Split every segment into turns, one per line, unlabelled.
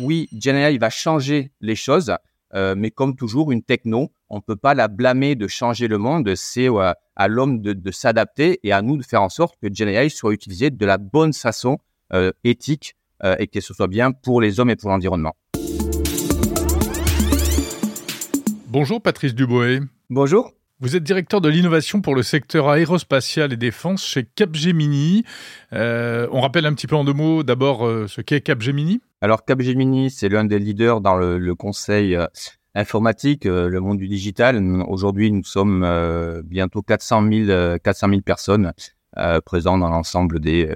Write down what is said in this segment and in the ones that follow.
oui, GenAI va changer les choses, euh, mais comme toujours, une techno, on ne peut pas la blâmer de changer le monde. C'est euh, à l'homme de, de s'adapter et à nous de faire en sorte que GenAI soit utilisé de la bonne façon euh, éthique euh, et que ce soit bien pour les hommes et pour l'environnement.
Bonjour Patrice Dubois.
Bonjour.
Vous êtes directeur de l'innovation pour le secteur aérospatial et défense chez Capgemini. Euh, on rappelle un petit peu en deux mots d'abord euh, ce qu'est Capgemini.
Alors Capgemini, c'est l'un des leaders dans le, conseil euh, informatique, euh, le monde du digital. Aujourd'hui, nous sommes euh, bientôt 400 000, 400 000 personnes présentes dans l'ensemble des,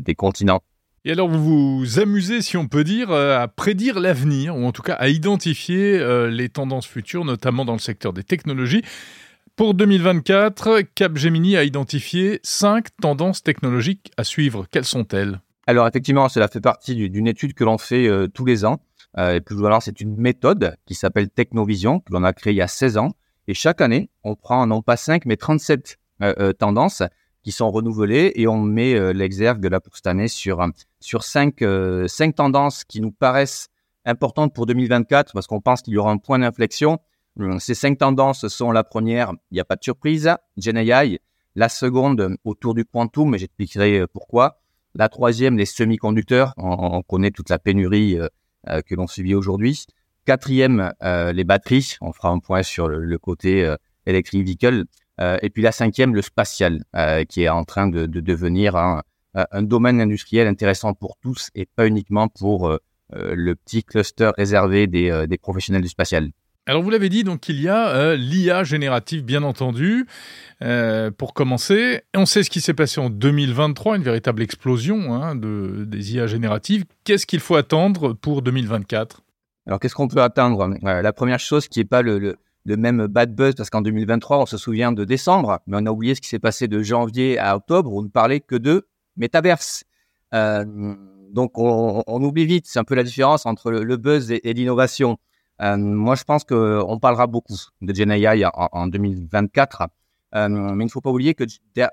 des continents.
Et alors vous vous amusez, si on peut dire, à prédire l'avenir, ou en tout cas à identifier les tendances futures, notamment dans le secteur des technologies. Pour 2024, Capgemini a identifié cinq tendances technologiques à suivre. Quelles sont-elles?
Alors effectivement, cela fait partie d'une étude que l'on fait euh, tous les ans. Euh, et plus globalement, c'est une méthode qui s'appelle Technovision, que l'on a créée il y a 16 ans. Et chaque année, on prend non pas 5, mais 37 euh, euh, tendances qui sont renouvelées et on met euh, l'exergue là pour cette année sur sur cinq, cinq tendances qui nous paraissent importantes pour 2024 parce qu'on pense qu'il y aura un point d'inflexion ces cinq tendances sont la première, il n'y a pas de surprise, GenAI. La seconde, autour du quantum, mais j'expliquerai pourquoi. La troisième, les semi-conducteurs. On, on, connaît toute la pénurie euh, euh, que l'on subit aujourd'hui. Quatrième, euh, les batteries. On fera un point sur le, côté euh, electric vehicle. et puis la cinquième, le spatial, qui est en train de, de devenir un, domaine industriel intéressant pour tous et pas uniquement pour le petit cluster réservé des professionnels du spatial.
Alors vous l'avez dit, donc il y a euh, l'IA générative, bien entendu. Euh, pour commencer, on sait ce qui s'est passé en 2023, une véritable explosion hein, de, des IA génératives. Qu'est-ce qu'il faut attendre pour 2024
Alors qu'est-ce qu'on peut attendre? La première chose qui n'est pas le, le, même bad buzz, parce qu'en 2023, on se souvient de décembre, mais on a oublié ce qui s'est passé de janvier à octobre, où on ne parlait que de métaverse. Euh, donc on, oublie vite, c'est un peu la différence entre le, buzz et l'innovation. Euh, moi, je pense qu'on parlera beaucoup de GenAI en, en 2024. Euh, mais il ne faut pas oublier que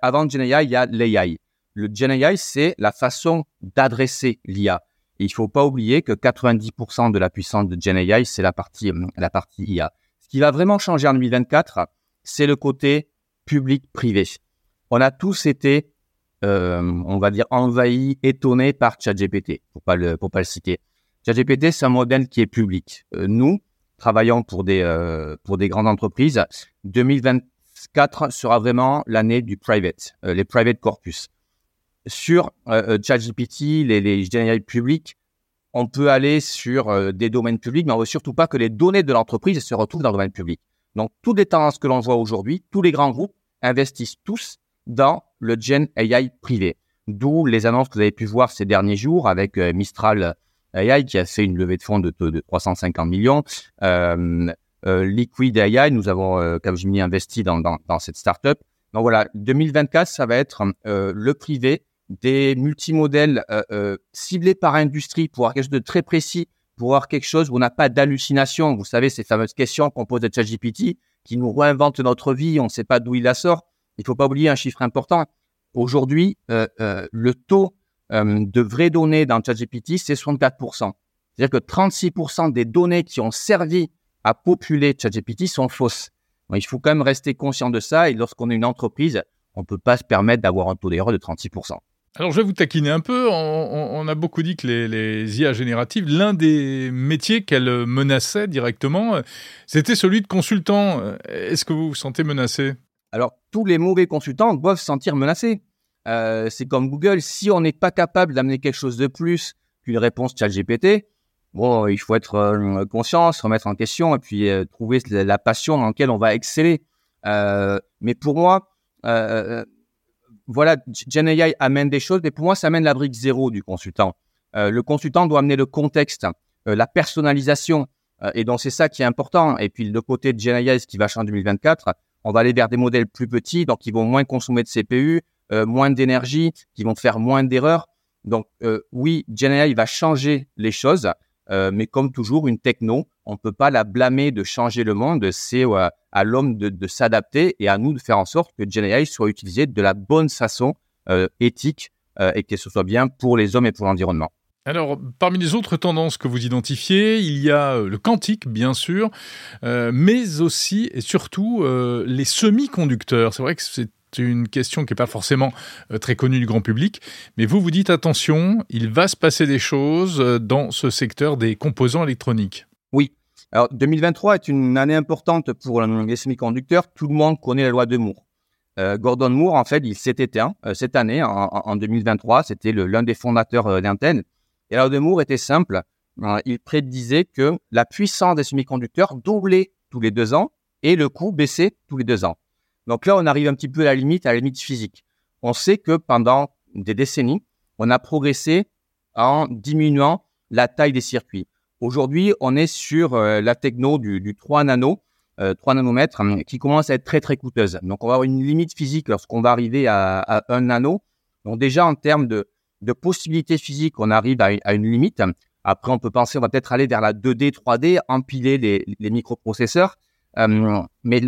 avant GenAI, il y a l'AI. Le GenAI, c'est la façon d'adresser l'IA. Il ne faut pas oublier que 90% de la puissance de GenAI, c'est la partie, la partie IA. Ce qui va vraiment changer en 2024, c'est le côté public-privé. On a tous été, euh, on va dire, envahis, étonnés par ChatGPT, pour pas le, pour pas le citer. ChatGPT, c'est un modèle qui est public. Euh, nous, travaillons pour des, euh, pour des grandes entreprises. 2024 sera vraiment l'année du private, euh, les private corpus. Sur euh, euh ChatGPT, les, les GenAI publics, on peut aller sur euh, des domaines publics, mais on veut surtout pas que les données de l'entreprise se retrouvent dans le domaine public. Donc, toutes les tendances que l'on voit aujourd'hui, tous les grands groupes investissent tous dans le Gen AI privé. D'où les annonces que vous avez pu voir ces derniers jours avec Mistral AI qui a fait une levée de fonds de, de 350 millions. Euh, euh, Liquid AI, nous avons euh, Capgemini investi dans, dans, dans cette startup. Donc voilà, 2024, ça va être euh, le privé, des multimodèles ciblés par industrie pour avoir quelque chose de très précis, pour avoir quelque chose où on n'a pas d'hallucination. Vous savez, ces fameuses questions qu'on pose à ChatGPT qui nous réinventent notre vie, on ne sait pas d'où il la sort. Il faut pas oublier un chiffre important. Aujourd'hui, euh, euh, le taux euh, de vraies données dans ChatGPT, c'est 64%. C'est-à-dire que 36% des données qui ont servi à populer ChatGPT sont fausses. Donc, il faut quand même rester conscient de ça et lorsqu'on est une entreprise, on ne peut pas se permettre d'avoir un taux d'erreur de 36%.
Alors je vais vous taquiner un peu. On, on, on a beaucoup dit que les, les IA génératives, l'un des métiers qu'elles menaçaient directement, c'était celui de consultant. Est-ce que vous vous sentez menacé?
Alors tous les mauvais consultants doivent se sentir menacés. Euh, c'est comme Google, si on n'est pas capable d'amener quelque chose de plus qu'une réponse ChatGPT, bon, il faut être euh, conscient, se remettre en question et puis euh, trouver la passion dans laquelle on va exceller. Euh, mais pour moi, voilà, GenAI amène des choses, mais pour moi, ça amène la brique zéro du consultant. le consultant doit amener le contexte, la personnalisation, et donc c'est ça qui est important. Et puis le côté de GenAI, ce qui va changer en 2024, on va aller vers des modèles plus petits, donc qui vont moins consommer de CPU, euh, moins d'énergie, qui vont faire moins d'erreurs. Donc euh, oui, GenAI va changer les choses, euh, mais comme toujours, une techno, on ne peut pas la blâmer de changer le monde. C'est à l'homme de, s'adapter et à nous de faire en sorte que GenAI soit utilisé de la bonne façon éthique et que ce soit bien pour les hommes et pour l'environnement.
Alors, parmi les autres tendances que vous identifiez, il y a le quantique, bien sûr, mais aussi et surtout les semi-conducteurs. C'est vrai que c'est une question qui n'est pas forcément euh, très connue du grand public, mais vous vous dites attention, il va se passer des choses euh, dans ce secteur des composants électroniques.
Oui. Alors 2023 est une année importante pour les semi-conducteurs. Tout le monde connaît la loi de Moore. Euh, Gordon Moore, en fait, il s'est éteint cette année, en, 2023. C'était l'un des fondateurs d'Intel. Et la loi de Moore était simple. il prédisait que la puissance des semi-conducteurs doublait tous les deux ans et le coût baissait tous les deux ans. Donc là, on arrive un petit peu à la limite, à la limite physique. On sait que pendant des décennies, on a progressé en diminuant la taille des circuits. Aujourd'hui, on est sur euh, la techno du, 3 nano, 3 euh, nanomètres, hein, qui commence à être très très coûteuse. Donc on va avoir une limite physique lorsqu'on va arriver à, 1 nano. Donc déjà en termes de, possibilités physiques, on arrive à, une limite. Après, on peut penser, on va peut-être aller vers la 2D, 3D, empiler les, microprocesseurs. Euh, mais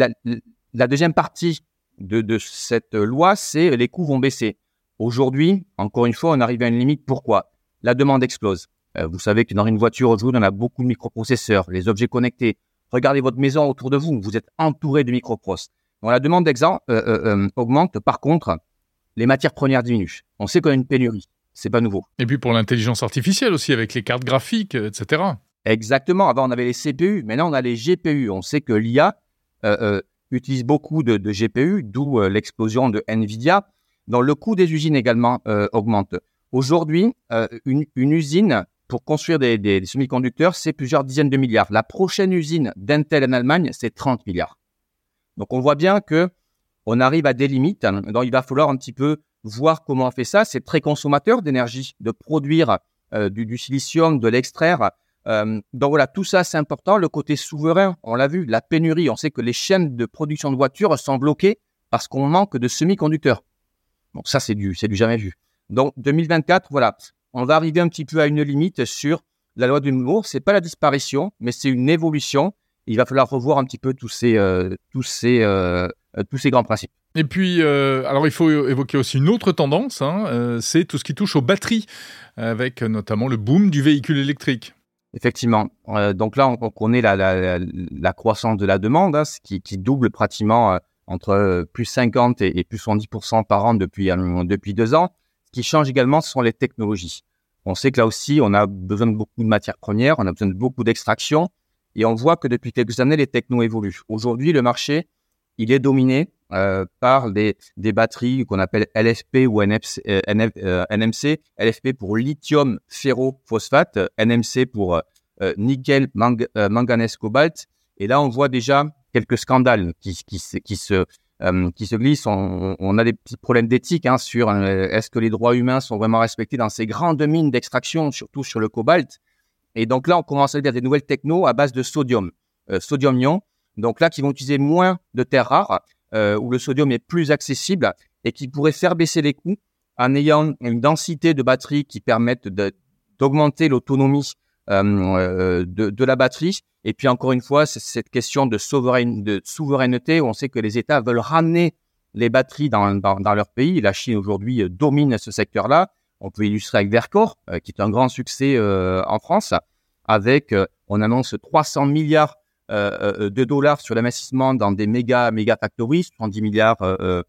la deuxième partie de, cette loi, c'est les coûts vont baisser. Aujourd'hui, encore une fois, on arrive à une limite. Pourquoi? La demande explose. Euh, vous savez que dans une voiture aujourd'hui, on a beaucoup de microprocesseurs, les objets connectés. Regardez votre maison autour de vous, vous êtes entouré de microprocesseurs. Donc la demande euh, euh, augmente. Par contre, les matières premières diminuent. On sait qu'on a une pénurie. C'est pas nouveau.
Et puis pour l'intelligence artificielle aussi, avec les cartes graphiques, etc.
Exactement. Avant, on avait les CPU. Maintenant, on a les GPU. On sait que l'IA utilise beaucoup de, GPU, d'où euh, l'explosion de Nvidia. dont le coût des usines également euh, augmente. Aujourd'hui, euh, une, usine pour construire des, semi-conducteurs, c'est plusieurs dizaines de milliards. La prochaine usine d'Intel en Allemagne, c'est 30 milliards. Donc on voit bien que on arrive à des limites. Donc il va falloir un petit peu voir comment on fait ça. C'est très consommateur d'énergie de produire du, du, silicium, de l'extraire. Euh, donc voilà, tout ça c'est important. Le côté souverain, on l'a vu, la pénurie. On sait que les chaînes de production de voitures sont bloquées parce qu'on manque de semi-conducteurs. Donc ça c'est du, c'est du jamais vu. Donc 2024, voilà, on va arriver un petit peu à une limite sur la loi de Moore. C'est pas la disparition, mais c'est une évolution. Il va falloir revoir un petit peu tous ces, euh, euh, grands principes.
Et puis, alors il faut évoquer aussi une autre tendance, hein, c'est tout ce qui touche aux batteries, avec notamment le boom du véhicule électrique.
Effectivement. Euh, donc là, on, connaît la, la, la, croissance de la demande, hein, qui, qui, double pratiquement euh, entre euh, plus 50 et, plus 70% par an depuis, depuis deux ans. Ce qui change également, ce sont les technologies. On sait que là aussi, on a besoin de beaucoup de matières premières, on a besoin de beaucoup d'extraction, et on voit que depuis quelques années, les technos évoluent. Aujourd'hui, le marché, il est dominé euh, par des, batteries qu'on appelle LFP ou NFC, euh, NMC. LFP pour lithium ferrophosphate, NMC pour euh, nickel manganèse cobalt. Et là, on voit déjà quelques scandales qui, se glissent. On, a des petits problèmes d'éthique hein, sur est-ce que les droits humains sont vraiment respectés dans ces grandes mines d'extraction, surtout sur le cobalt? Et donc là, on commence à dire des nouvelles technos à base de sodium, sodium-ion. Donc là, qui vont utiliser moins de terres rares euh, où le sodium est plus accessible et qui pourrait faire baisser les coûts en ayant une densité de batterie qui permette d'augmenter l'autonomie euh, euh, de, la batterie. Et puis encore une fois, c'est cette question de, souveraineté où on sait que les États veulent ramener les batteries dans, leur pays. La Chine aujourd'hui domine ce secteur-là. On peut illustrer avec Vercor, qui est un grand succès en France, avec, on annonce 300 milliards de dollars sur l'investissement dans des méga, méga factories, 70 milliards euh,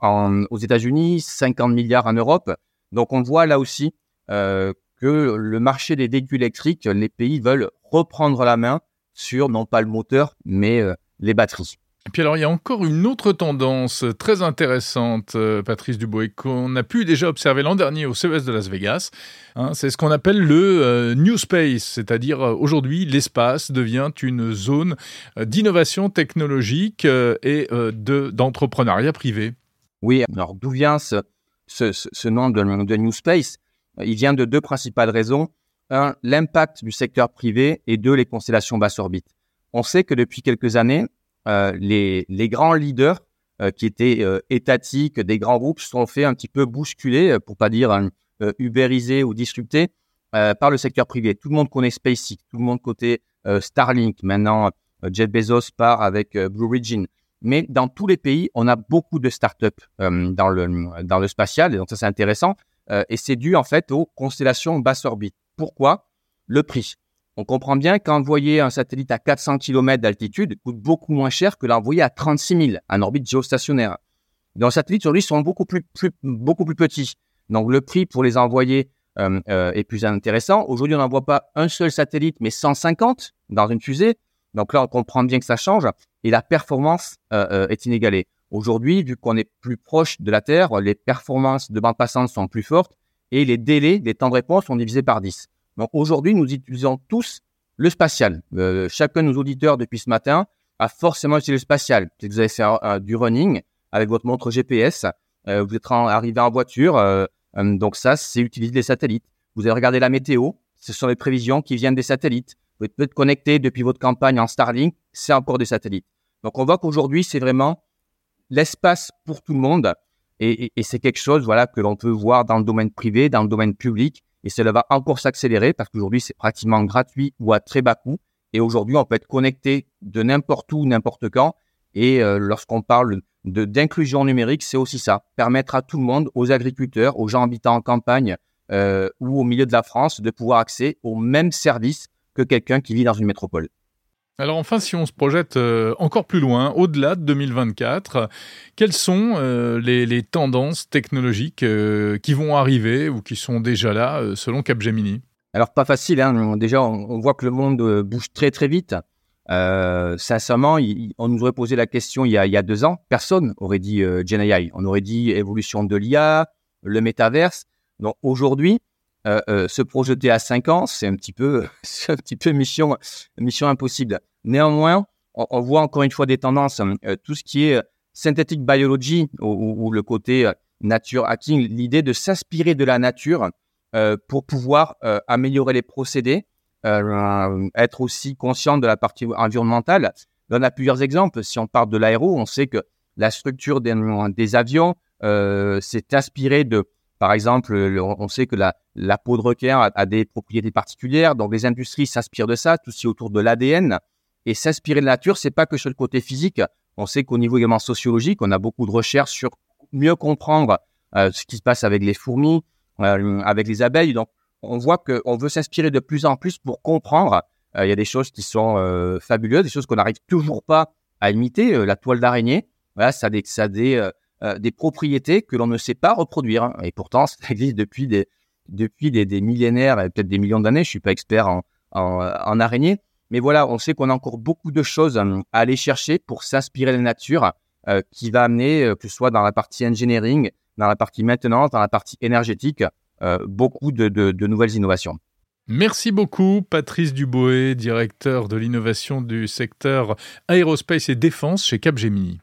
aux États-Unis, 50 milliards en Europe. Donc on voit là aussi que le marché des véhicules électriques, les pays veulent reprendre la main sur non pas le moteur, mais les batteries.
Puis alors, il y a encore une autre tendance très intéressante, euh, Patrice Dubois, qu'on a pu déjà observer l'an dernier au CES de Las Vegas. Hein, c'est ce qu'on appelle le euh, New Space, c'est-à-dire euh, aujourd'hui, l'espace devient une zone d'innovation technologique et d'entrepreneuriat privé.
Oui, alors d'où vient ce, ce, nom de, New Space? Il vient de deux principales raisons. Un, l'impact du secteur privé et deux, les constellations basse orbite. On sait que depuis quelques années, euh, les, les, grands leaders euh, qui étaient euh, étatiques, des grands groupes, se sont fait un petit peu bousculer, pour pas dire ubériser ou disrupter, par le secteur privé. Tout le monde connaît SpaceX, tout le monde côté Starlink. Maintenant, Jeff Bezos part avec Blue Origin. Mais dans tous les pays, on a beaucoup de startups dans le dans le spatial, et donc ça c'est intéressant. et c'est dû en fait aux constellations basse orbite. Pourquoi? Le prix. On comprend bien qu'envoyer un satellite à 400 km d'altitude coûte beaucoup moins cher que l'envoyer à 36 000 en orbite géostationnaire. Les satellites aujourd'hui sont beaucoup plus, beaucoup plus petits. Donc le prix pour les envoyer euh, euh, est plus intéressant. Aujourd'hui, on n'envoie pas un seul satellite, mais 150 dans une fusée. Donc là, on comprend bien que ça change et la performance euh, est inégalée. Aujourd'hui, vu qu'on est plus proche de la Terre, les performances de bande passante sont plus fortes et les délais, les temps de réponse sont divisés par 10. Donc aujourd'hui, nous utilisons tous le spatial. Euh, chacun de nos auditeurs depuis ce matin a forcément utilisé le spatial. Peut-être que vous avez fait du running avec votre montre GPS, euh, vous êtes arrivé en voiture, euh, donc ça, c'est utiliser les satellites. Vous avez regardé la météo, ce sont les prévisions qui viennent des satellites. Vous êtes peut-être connecté depuis votre campagne en Starlink, c'est encore des satellites. Donc on voit qu'aujourd'hui, c'est vraiment l'espace pour tout le monde. Et, et c'est quelque chose voilà, que l'on peut voir dans le domaine privé, dans le domaine public. Et cela va encore s'accélérer parce qu'aujourd'hui, c'est pratiquement gratuit ou à très bas coût. Et aujourd'hui, on peut être connecté de n'importe où, n'importe quand. Et euh, lorsqu'on parle de d'inclusion numérique, c'est aussi ça. Permettre à tout le monde, aux agriculteurs, aux gens habitant en campagne euh, ou au milieu de la France, de pouvoir accéder aux mêmes services que quelqu'un qui vit dans une métropole.
Alors enfin, si on se projette euh, encore plus loin, au-delà de 2024, quelles sont euh, les, tendances technologiques euh, qui vont arriver ou qui sont déjà là selon Capgemini?
Alors pas facile, hein. déjà on, voit que le monde bouge très très vite. sincèrement, on nous aurait posé la question il y a, deux ans, personne aurait dit GenAI, on aurait dit évolution de l'IA, le métaverse. Donc aujourd'hui, euh, euh, se projeter à 5 ans, c'est un petit peu, mission, impossible. Néanmoins, on, voit encore une fois des tendances. Euh, tout ce qui est synthetic biology ou, le côté nature hacking, l'idée de s'inspirer de la nature pour pouvoir améliorer les procédés, être aussi conscient de la partie environnementale. On a plusieurs exemples. Si on parle de l'aéro, on sait que la structure des avions s'est inspirée de par exemple, on sait que la, peau de requin a, des propriétés particulières, donc les industries s'inspirent de ça, tout ce qui est autour de l'ADN. Et s'inspirer de la nature, c'est pas que sur le côté physique. On sait qu'au niveau également sociologique, on a beaucoup de recherches sur mieux comprendre euh, ce qui se passe avec les fourmis, euh, avec les abeilles. Donc, on voit qu'on veut s'inspirer de plus en plus pour comprendre. Euh, il y a des choses qui sont fabuleuses, des choses qu'on n'arrive toujours pas à imiter. la toile d'araignée, voilà, ça des, ça a des euh, des propriétés que l'on ne sait pas reproduire. Et pourtant, ça existe depuis des, depuis des, millénaires, peut-être des millions d'années. Je suis pas expert en, en, araignée. Mais voilà, on sait qu'on a encore beaucoup de choses euh, à aller chercher pour s'inspirer de la nature, euh, qui va amener, que ce soit dans la partie engineering, dans la partie maintenance, dans la partie énergétique, beaucoup de, de, nouvelles innovations.
Merci beaucoup, Patrice Duboé, directeur de l'innovation du secteur aérospace et défense chez Capgemini.